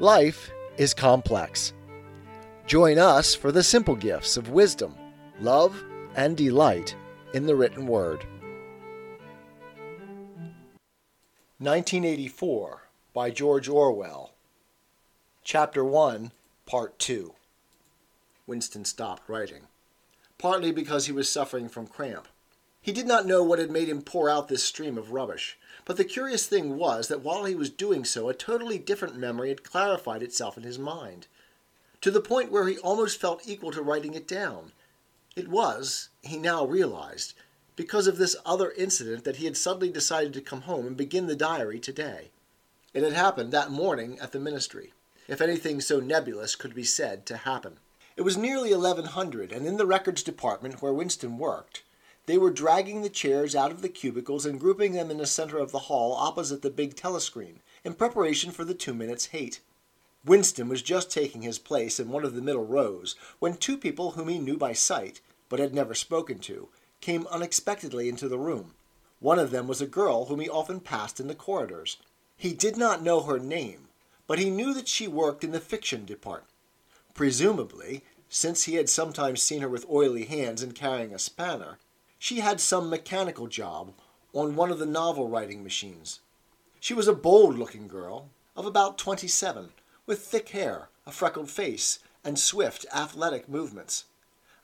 Life is complex. Join us for the simple gifts of wisdom, love, and delight in the written word. 1984 by George Orwell. Chapter 1, Part 2. Winston stopped writing, partly because he was suffering from cramp. He did not know what had made him pour out this stream of rubbish, but the curious thing was that while he was doing so, a totally different memory had clarified itself in his mind, to the point where he almost felt equal to writing it down. It was, he now realized, because of this other incident that he had suddenly decided to come home and begin the diary today. It had happened that morning at the ministry, if anything so nebulous could be said to happen. It was nearly 1100, and in the records department where Winston worked, they were dragging the chairs out of the cubicles and grouping them in the center of the hall opposite the big telescreen, in preparation for the two minutes hate. Winston was just taking his place in one of the middle rows when two people whom he knew by sight, but had never spoken to, came unexpectedly into the room. One of them was a girl whom he often passed in the corridors. He did not know her name, but he knew that she worked in the fiction department. Presumably, since he had sometimes seen her with oily hands and carrying a spanner, she had some mechanical job on one of the novel writing machines. She was a bold looking girl of about twenty seven, with thick hair, a freckled face, and swift, athletic movements.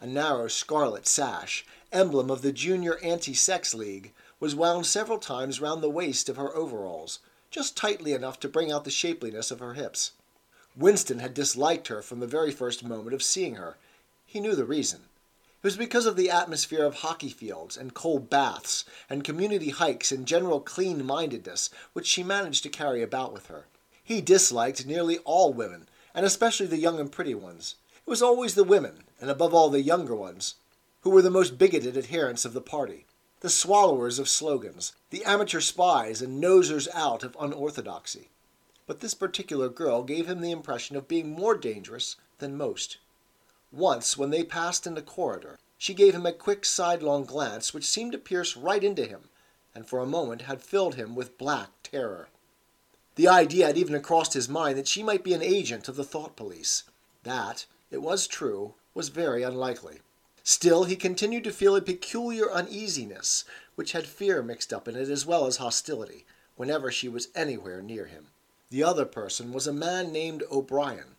A narrow scarlet sash, emblem of the Junior Anti Sex League, was wound several times round the waist of her overalls, just tightly enough to bring out the shapeliness of her hips. Winston had disliked her from the very first moment of seeing her. He knew the reason. It was because of the atmosphere of hockey fields and cold baths and community hikes and general clean mindedness which she managed to carry about with her. He disliked nearly all women, and especially the young and pretty ones. It was always the women, and above all the younger ones, who were the most bigoted adherents of the party, the swallowers of slogans, the amateur spies and nosers out of unorthodoxy. But this particular girl gave him the impression of being more dangerous than most. Once, when they passed in the corridor, she gave him a quick sidelong glance which seemed to pierce right into him, and for a moment had filled him with black terror. The idea had even crossed his mind that she might be an agent of the thought police. That, it was true, was very unlikely. Still, he continued to feel a peculiar uneasiness, which had fear mixed up in it as well as hostility, whenever she was anywhere near him. The other person was a man named O'Brien,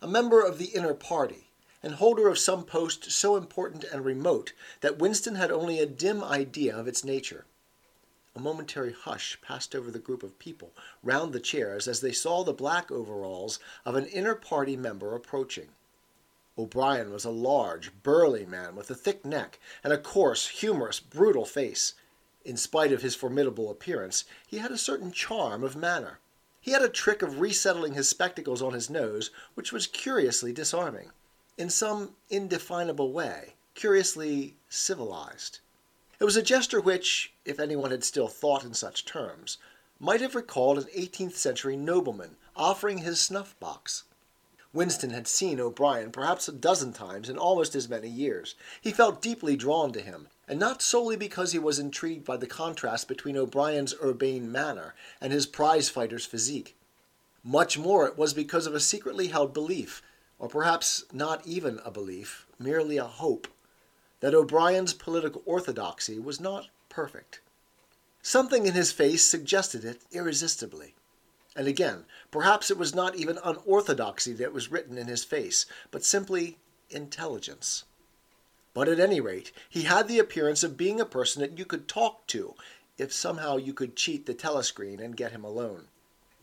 a member of the inner party, and holder of some post so important and remote that Winston had only a dim idea of its nature. A momentary hush passed over the group of people round the chairs as they saw the black overalls of an inner party member approaching. O'Brien was a large, burly man with a thick neck and a coarse, humorous, brutal face. In spite of his formidable appearance, he had a certain charm of manner. He had a trick of resettling his spectacles on his nose which was curiously disarming in some indefinable way, curiously civilized. It was a gesture which, if anyone had still thought in such terms, might have recalled an eighteenth century nobleman offering his snuff box. Winston had seen O'Brien perhaps a dozen times in almost as many years. He felt deeply drawn to him, and not solely because he was intrigued by the contrast between O'Brien's urbane manner and his prize fighter's physique. Much more it was because of a secretly held belief or perhaps not even a belief, merely a hope, that O'Brien's political orthodoxy was not perfect. Something in his face suggested it irresistibly. And again, perhaps it was not even unorthodoxy that was written in his face, but simply intelligence. But at any rate, he had the appearance of being a person that you could talk to if somehow you could cheat the telescreen and get him alone.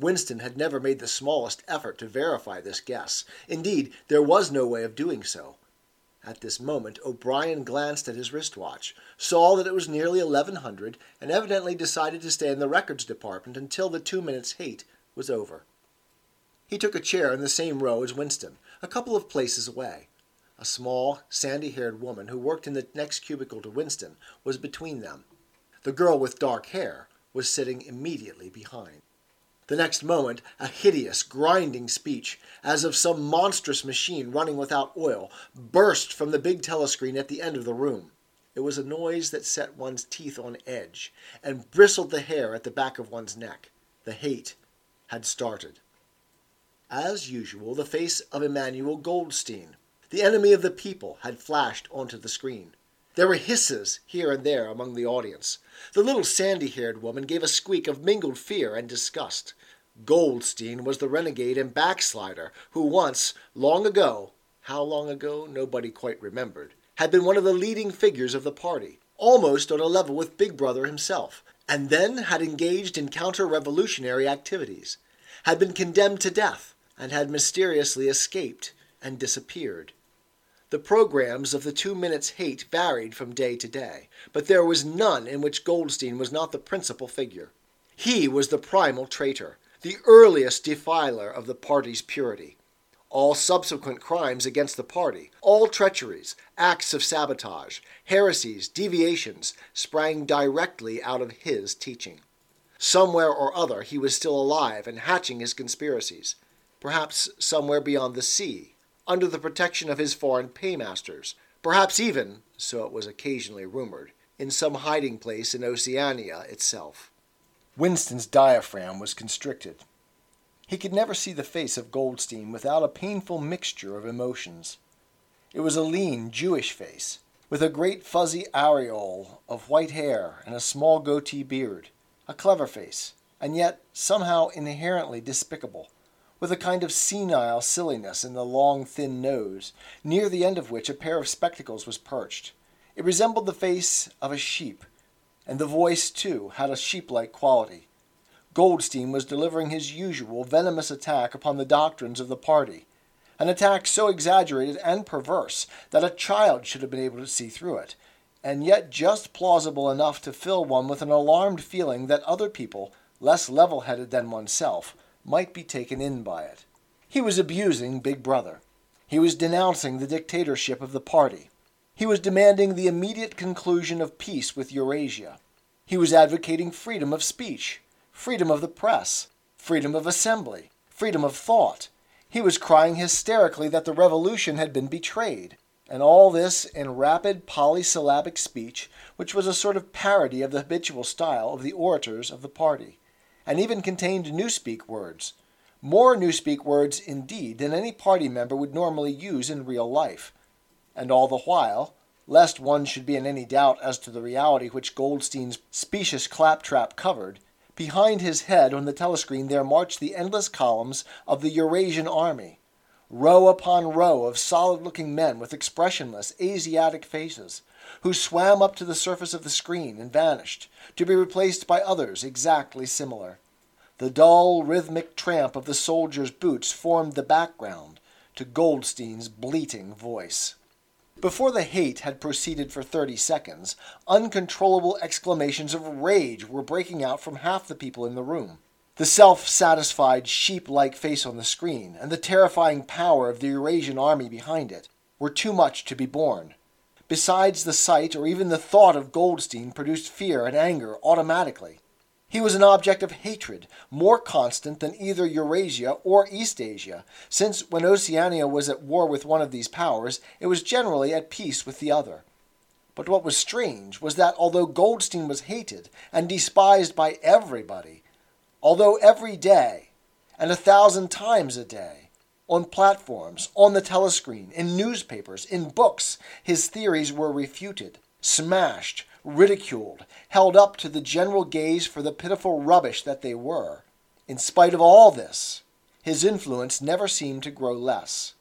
Winston had never made the smallest effort to verify this guess. Indeed, there was no way of doing so. At this moment O'Brien glanced at his wristwatch, saw that it was nearly eleven hundred, and evidently decided to stay in the records department until the two minutes' hate was over. He took a chair in the same row as Winston, a couple of places away. A small, sandy haired woman who worked in the next cubicle to Winston was between them. The girl with dark hair was sitting immediately behind. The next moment, a hideous, grinding speech, as of some monstrous machine running without oil, burst from the big telescreen at the end of the room. It was a noise that set one's teeth on edge and bristled the hair at the back of one's neck. The hate had started. as usual, the face of Emmanuel Goldstein. The enemy of the people had flashed onto the screen. There were hisses here and there among the audience. The little sandy haired woman gave a squeak of mingled fear and disgust. Goldstein was the renegade and backslider who once, long ago, how long ago nobody quite remembered, had been one of the leading figures of the party, almost on a level with Big Brother himself, and then had engaged in counter revolutionary activities, had been condemned to death, and had mysteriously escaped and disappeared. The programs of the Two Minutes Hate varied from day to day, but there was none in which Goldstein was not the principal figure. He was the primal traitor, the earliest defiler of the party's purity. All subsequent crimes against the party, all treacheries, acts of sabotage, heresies, deviations, sprang directly out of his teaching. Somewhere or other he was still alive and hatching his conspiracies, perhaps somewhere beyond the sea, under the protection of his foreign paymasters, perhaps even, so it was occasionally rumored, in some hiding place in Oceania itself. Winston's diaphragm was constricted. He could never see the face of Goldstein without a painful mixture of emotions. It was a lean, Jewish face, with a great fuzzy aureole of white hair and a small goatee beard, a clever face, and yet somehow inherently despicable with a kind of senile silliness in the long, thin nose, near the end of which a pair of spectacles was perched. It resembled the face of a sheep, and the voice, too, had a sheep like quality. Goldstein was delivering his usual venomous attack upon the doctrines of the party, an attack so exaggerated and perverse that a child should have been able to see through it, and yet just plausible enough to fill one with an alarmed feeling that other people, less level headed than oneself, might be taken in by it. He was abusing Big Brother. He was denouncing the dictatorship of the party. He was demanding the immediate conclusion of peace with Eurasia. He was advocating freedom of speech, freedom of the press, freedom of assembly, freedom of thought. He was crying hysterically that the revolution had been betrayed. And all this in rapid polysyllabic speech, which was a sort of parody of the habitual style of the orators of the party and even contained newspeak words. More newspeak words, indeed, than any party member would normally use in real life. And all the while, lest one should be in any doubt as to the reality which Goldstein's specious claptrap covered, behind his head on the telescreen there marched the endless columns of the Eurasian army, row upon row of solid looking men with expressionless Asiatic faces, who swam up to the surface of the screen and vanished, to be replaced by others exactly similar. The dull, rhythmic tramp of the soldiers' boots formed the background to Goldstein's bleating voice. Before the hate had proceeded for thirty seconds, uncontrollable exclamations of rage were breaking out from half the people in the room. The self satisfied, sheep like face on the screen, and the terrifying power of the Eurasian army behind it, were too much to be borne. Besides, the sight or even the thought of Goldstein produced fear and anger automatically. He was an object of hatred, more constant than either Eurasia or Eastasia, since when Oceania was at war with one of these powers, it was generally at peace with the other. But what was strange was that although Goldstein was hated and despised by everybody, although every day, and a thousand times a day, on platforms, on the telescreen, in newspapers, in books, his theories were refuted, smashed, ridiculed, held up to the general gaze for the pitiful rubbish that they were. In spite of all this, his influence never seemed to grow less.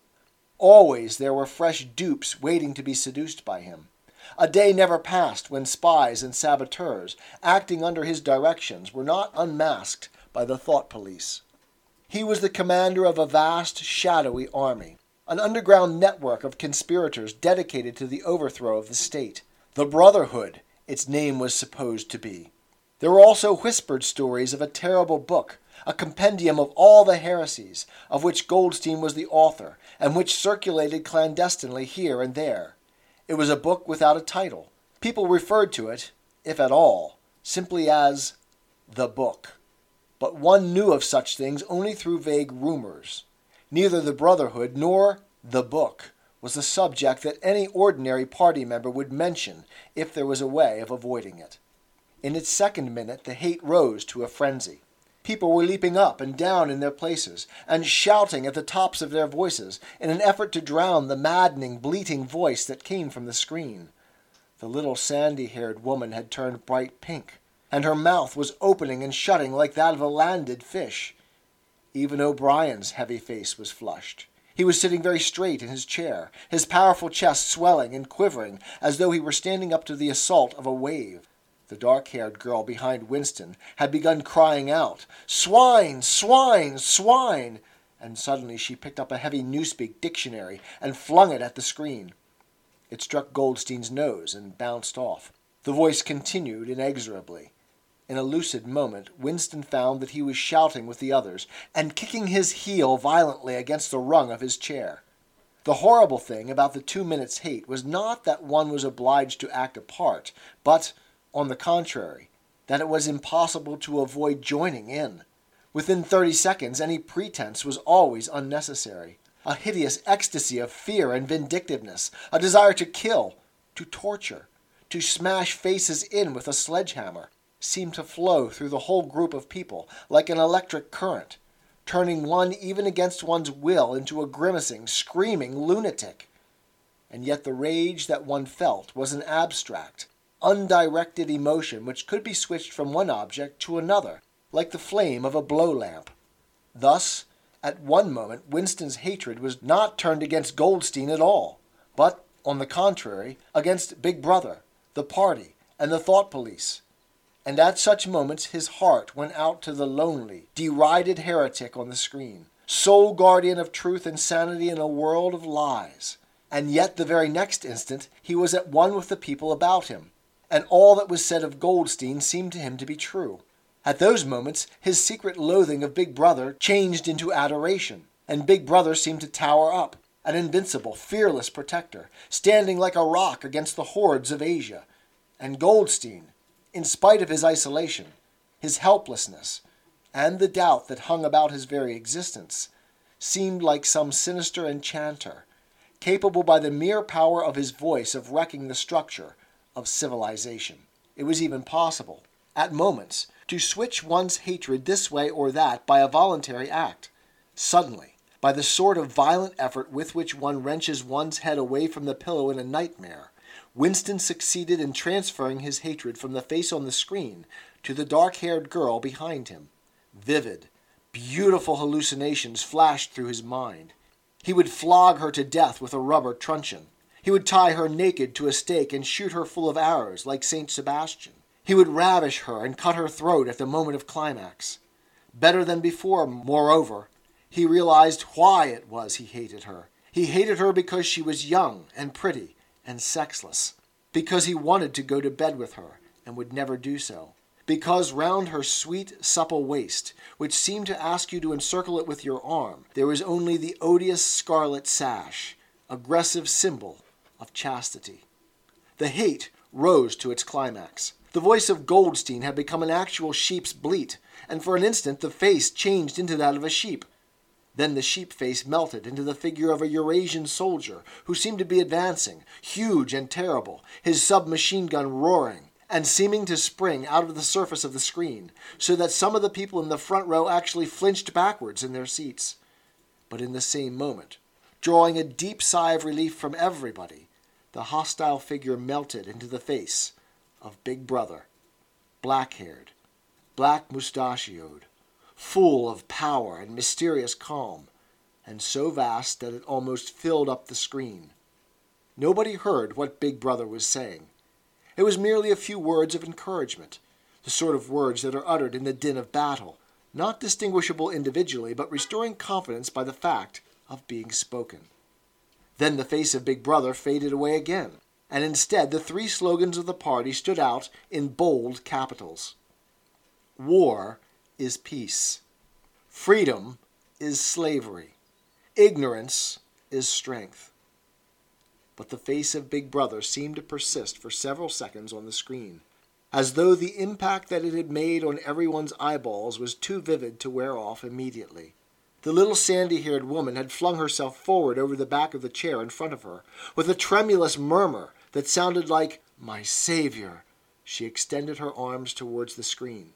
Always there were fresh dupes waiting to be seduced by him. A day never passed when spies and saboteurs, acting under his directions, were not unmasked by the thought police. He was the commander of a vast, shadowy army, an underground network of conspirators dedicated to the overthrow of the state. The Brotherhood, its name was supposed to be. There were also whispered stories of a terrible book, a compendium of all the heresies, of which Goldstein was the author, and which circulated clandestinely here and there. It was a book without a title. People referred to it, if at all, simply as the book but one knew of such things only through vague rumors. Neither the Brotherhood nor the book was a subject that any ordinary party member would mention if there was a way of avoiding it. In its second minute, the hate rose to a frenzy. People were leaping up and down in their places and shouting at the tops of their voices in an effort to drown the maddening, bleating voice that came from the screen. The little sandy haired woman had turned bright pink, and her mouth was opening and shutting like that of a landed fish. Even O'Brien's heavy face was flushed. He was sitting very straight in his chair, his powerful chest swelling and quivering as though he were standing up to the assault of a wave. The dark haired girl behind Winston had begun crying out, Swine! Swine! Swine! And suddenly she picked up a heavy Newspeak dictionary and flung it at the screen. It struck Goldstein's nose and bounced off. The voice continued inexorably. In a lucid moment, Winston found that he was shouting with the others and kicking his heel violently against the rung of his chair. The horrible thing about the two minutes' hate was not that one was obliged to act a part, but on the contrary, that it was impossible to avoid joining in. Within thirty seconds, any pretense was always unnecessary. A hideous ecstasy of fear and vindictiveness, a desire to kill, to torture, to smash faces in with a sledgehammer, seemed to flow through the whole group of people like an electric current, turning one even against one's will into a grimacing, screaming lunatic. And yet the rage that one felt was an abstract, undirected emotion which could be switched from one object to another, like the flame of a blow lamp. Thus, at one moment, Winston's hatred was not turned against Goldstein at all, but, on the contrary, against Big Brother, the party, and the thought police. And at such moments his heart went out to the lonely, derided heretic on the screen, sole guardian of truth and sanity in a world of lies. And yet the very next instant he was at one with the people about him, and all that was said of Goldstein seemed to him to be true. At those moments, his secret loathing of Big Brother changed into adoration, and Big Brother seemed to tower up, an invincible, fearless protector, standing like a rock against the hordes of Asia. And Goldstein, in spite of his isolation, his helplessness, and the doubt that hung about his very existence, seemed like some sinister enchanter, capable by the mere power of his voice of wrecking the structure of civilization. It was even possible, at moments, to switch one's hatred this way or that by a voluntary act. Suddenly, by the sort of violent effort with which one wrenches one's head away from the pillow in a nightmare, Winston succeeded in transferring his hatred from the face on the screen to the dark haired girl behind him. Vivid, beautiful hallucinations flashed through his mind. He would flog her to death with a rubber truncheon. He would tie her naked to a stake and shoot her full of arrows, like St. Sebastian. He would ravish her and cut her throat at the moment of climax. Better than before, moreover, he realized why it was he hated her. He hated her because she was young and pretty and sexless, because he wanted to go to bed with her and would never do so, because round her sweet, supple waist, which seemed to ask you to encircle it with your arm, there was only the odious scarlet sash, aggressive symbol of chastity. The hate rose to its climax. The voice of Goldstein had become an actual sheep's bleat, and for an instant the face changed into that of a sheep. Then the sheep face melted into the figure of a Eurasian soldier who seemed to be advancing, huge and terrible, his submachine gun roaring, and seeming to spring out of the surface of the screen, so that some of the people in the front row actually flinched backwards in their seats. But in the same moment, drawing a deep sigh of relief from everybody, the hostile figure melted into the face of Big Brother, black haired, black mustachioed, full of power and mysterious calm, and so vast that it almost filled up the screen. Nobody heard what Big Brother was saying. It was merely a few words of encouragement, the sort of words that are uttered in the din of battle, not distinguishable individually, but restoring confidence by the fact of being spoken. Then the face of Big Brother faded away again, and instead the three slogans of the party stood out in bold capitals War is peace, freedom is slavery, ignorance is strength. But the face of Big Brother seemed to persist for several seconds on the screen, as though the impact that it had made on everyone's eyeballs was too vivid to wear off immediately. The little sandy haired woman had flung herself forward over the back of the chair in front of her. With a tremulous murmur that sounded like, My Savior, she extended her arms towards the screen.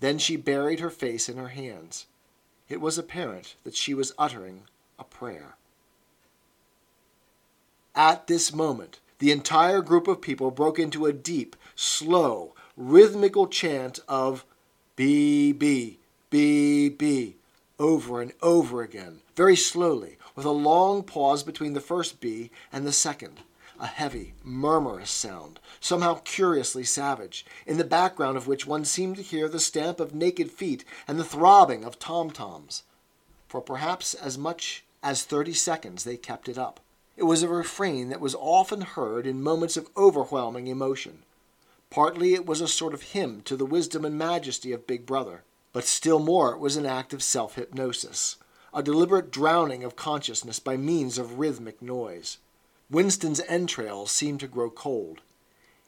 Then she buried her face in her hands. It was apparent that she was uttering a prayer. At this moment, the entire group of people broke into a deep, slow, rhythmical chant of B, B, B, B, over and over again, very slowly, with a long pause between the first B and the second. A heavy, murmurous sound, somehow curiously savage, in the background of which one seemed to hear the stamp of naked feet and the throbbing of tom toms. For perhaps as much as thirty seconds they kept it up. It was a refrain that was often heard in moments of overwhelming emotion. Partly it was a sort of hymn to the wisdom and majesty of Big Brother, but still more it was an act of self hypnosis, a deliberate drowning of consciousness by means of rhythmic noise. Winston's entrails seemed to grow cold.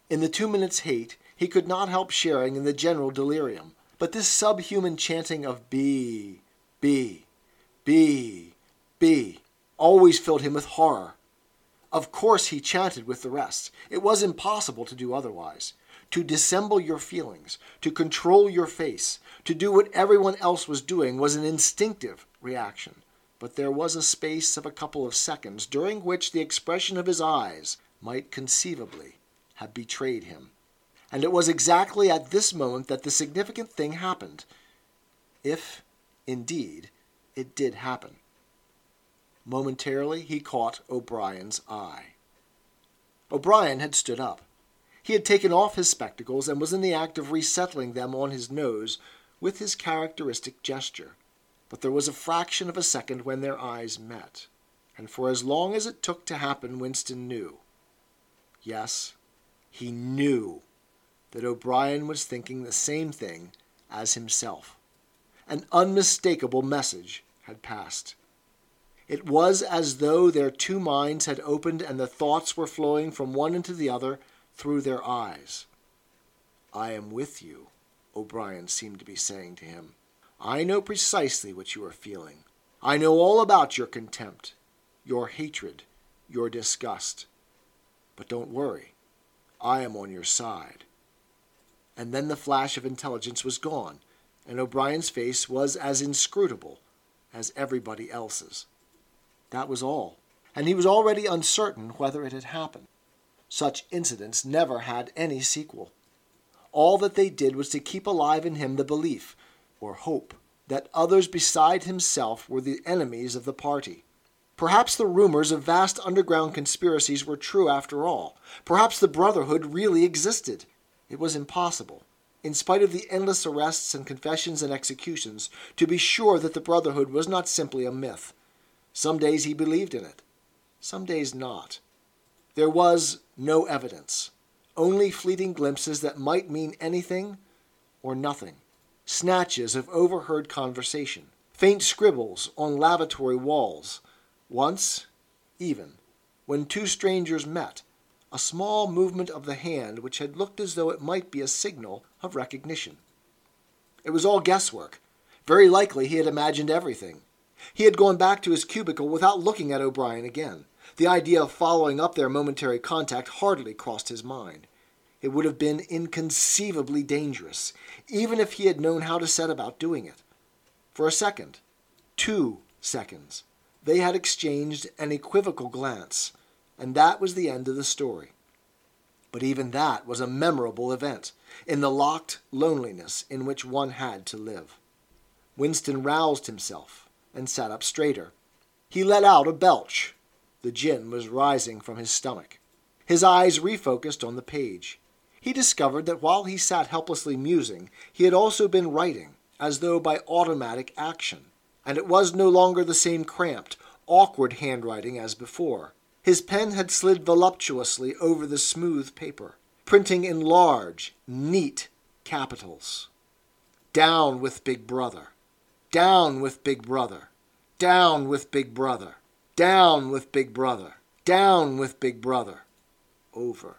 In the two minutes' hate, he could not help sharing in the general delirium, but this subhuman chanting of B, B, B, B always filled him with horror. Of course, he chanted with the rest. It was impossible to do otherwise. To dissemble your feelings, to control your face, to do what everyone else was doing was an instinctive reaction. But there was a space of a couple of seconds during which the expression of his eyes might conceivably have betrayed him. And it was exactly at this moment that the significant thing happened. If, indeed, it did happen. Momentarily, he caught O'Brien's eye. O'Brien had stood up. He had taken off his spectacles and was in the act of resettling them on his nose with his characteristic gesture. But there was a fraction of a second when their eyes met, and for as long as it took to happen, Winston knew. Yes, he knew that O'Brien was thinking the same thing as himself. An unmistakable message had passed. It was as though their two minds had opened and the thoughts were flowing from one into the other through their eyes. I am with you, O'Brien seemed to be saying to him. I know precisely what you are feeling. I know all about your contempt, your hatred, your disgust. But don't worry. I am on your side. And then the flash of intelligence was gone, and O'Brien's face was as inscrutable as everybody else's. That was all. And he was already uncertain whether it had happened. Such incidents never had any sequel. All that they did was to keep alive in him the belief, or hope, that others beside himself were the enemies of the party. Perhaps the rumors of vast underground conspiracies were true after all. Perhaps the Brotherhood really existed. It was impossible, in spite of the endless arrests and confessions and executions, to be sure that the Brotherhood was not simply a myth. Some days he believed in it, some days not. There was no evidence, only fleeting glimpses that might mean anything or nothing, snatches of overheard conversation, faint scribbles on lavatory walls. Once, even, when two strangers met, a small movement of the hand which had looked as though it might be a signal of recognition. It was all guesswork. Very likely he had imagined everything. He had gone back to his cubicle without looking at O'Brien again. The idea of following up their momentary contact hardly crossed his mind. It would have been inconceivably dangerous, even if he had known how to set about doing it. For a second, two seconds, they had exchanged an equivocal glance, and that was the end of the story. But even that was a memorable event in the locked loneliness in which one had to live. Winston roused himself and sat up straighter. He let out a belch. The gin was rising from his stomach. His eyes refocused on the page. He discovered that while he sat helplessly musing, he had also been writing, as though by automatic action. And it was no longer the same cramped, awkward handwriting as before. His pen had slid voluptuously over the smooth paper, printing in large, neat capitals. Down with Big Brother. Down with Big Brother. Down with Big Brother. Down with Big Brother. Down with Big Brother. Over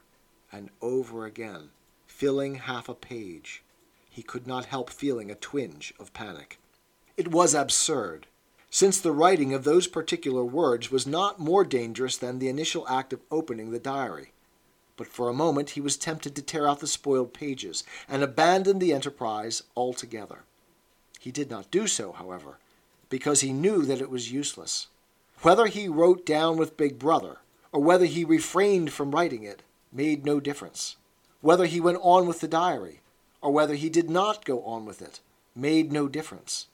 and over again, filling half a page. He could not help feeling a twinge of panic. It was absurd, since the writing of those particular words was not more dangerous than the initial act of opening the diary. but for a moment he was tempted to tear out the spoiled pages and abandon the enterprise altogether. He did not do so, however, because he knew that it was useless. Whether he wrote down with Big Brother, or whether he refrained from writing it, made no difference. Whether he went on with the diary, or whether he did not go on with it, made no difference.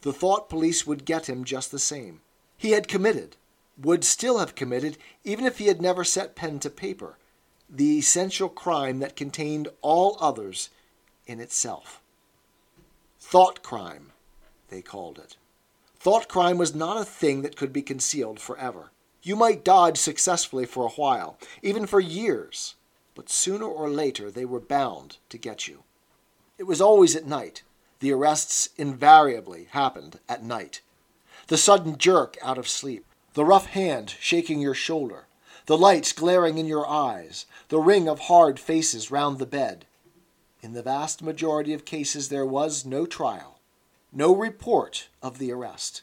The thought police would get him just the same. He had committed, would still have committed, even if he had never set pen to paper, the essential crime that contained all others in itself. Thought crime, they called it. Thought crime was not a thing that could be concealed forever. You might dodge successfully for a while, even for years, but sooner or later they were bound to get you. It was always at night. The arrests invariably happened at night. The sudden jerk out of sleep, the rough hand shaking your shoulder, the lights glaring in your eyes, the ring of hard faces round the bed. In the vast majority of cases, there was no trial, no report of the arrest.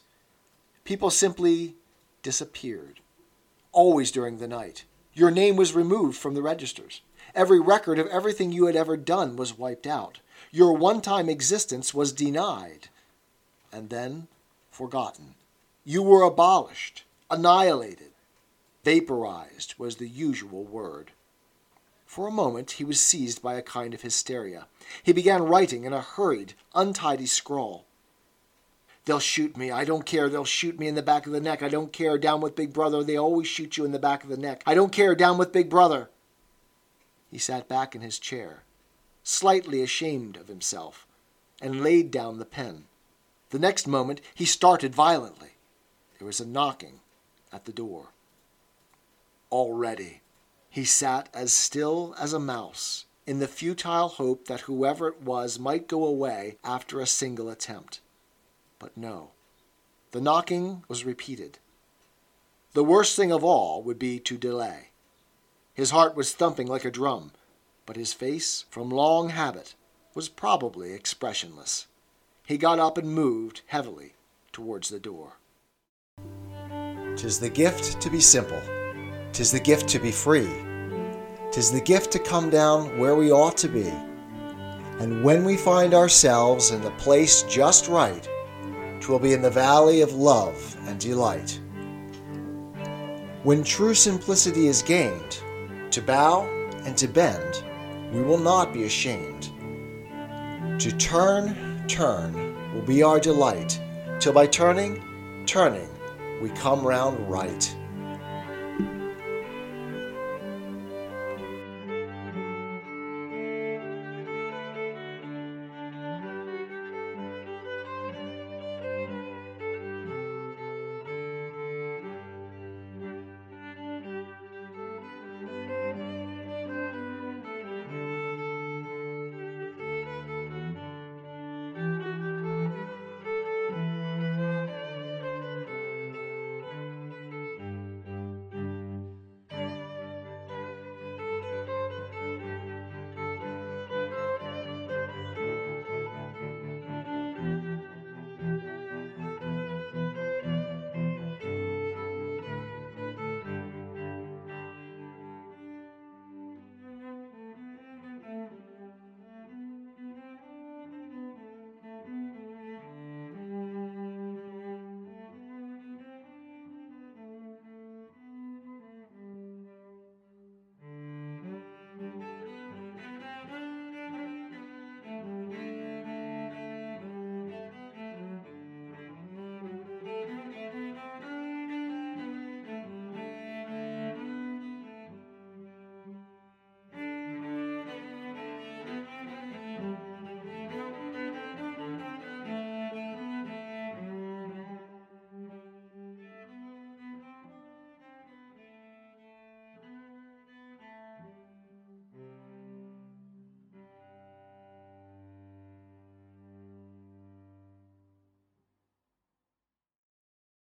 People simply disappeared, always during the night. Your name was removed from the registers. Every record of everything you had ever done was wiped out. Your one time existence was denied and then forgotten. You were abolished, annihilated, vaporized was the usual word. For a moment he was seized by a kind of hysteria. He began writing in a hurried, untidy scrawl. They'll shoot me. I don't care. They'll shoot me in the back of the neck. I don't care. Down with Big Brother. They always shoot you in the back of the neck. I don't care. Down with Big Brother. He sat back in his chair, slightly ashamed of himself, and laid down the pen. The next moment he started violently. There was a knocking at the door. Already he sat as still as a mouse, in the futile hope that whoever it was might go away after a single attempt. But no. The knocking was repeated. The worst thing of all would be to delay. His heart was thumping like a drum, but his face, from long habit, was probably expressionless. He got up and moved heavily towards the door. Tis the gift to be simple. Tis the gift to be free. Tis the gift to come down where we ought to be. And when we find ourselves in the place just right, twill be in the valley of love and delight. When true simplicity is gained, to bow and to bend, we will not be ashamed. To turn, turn will be our delight, till by turning, turning, we come round right.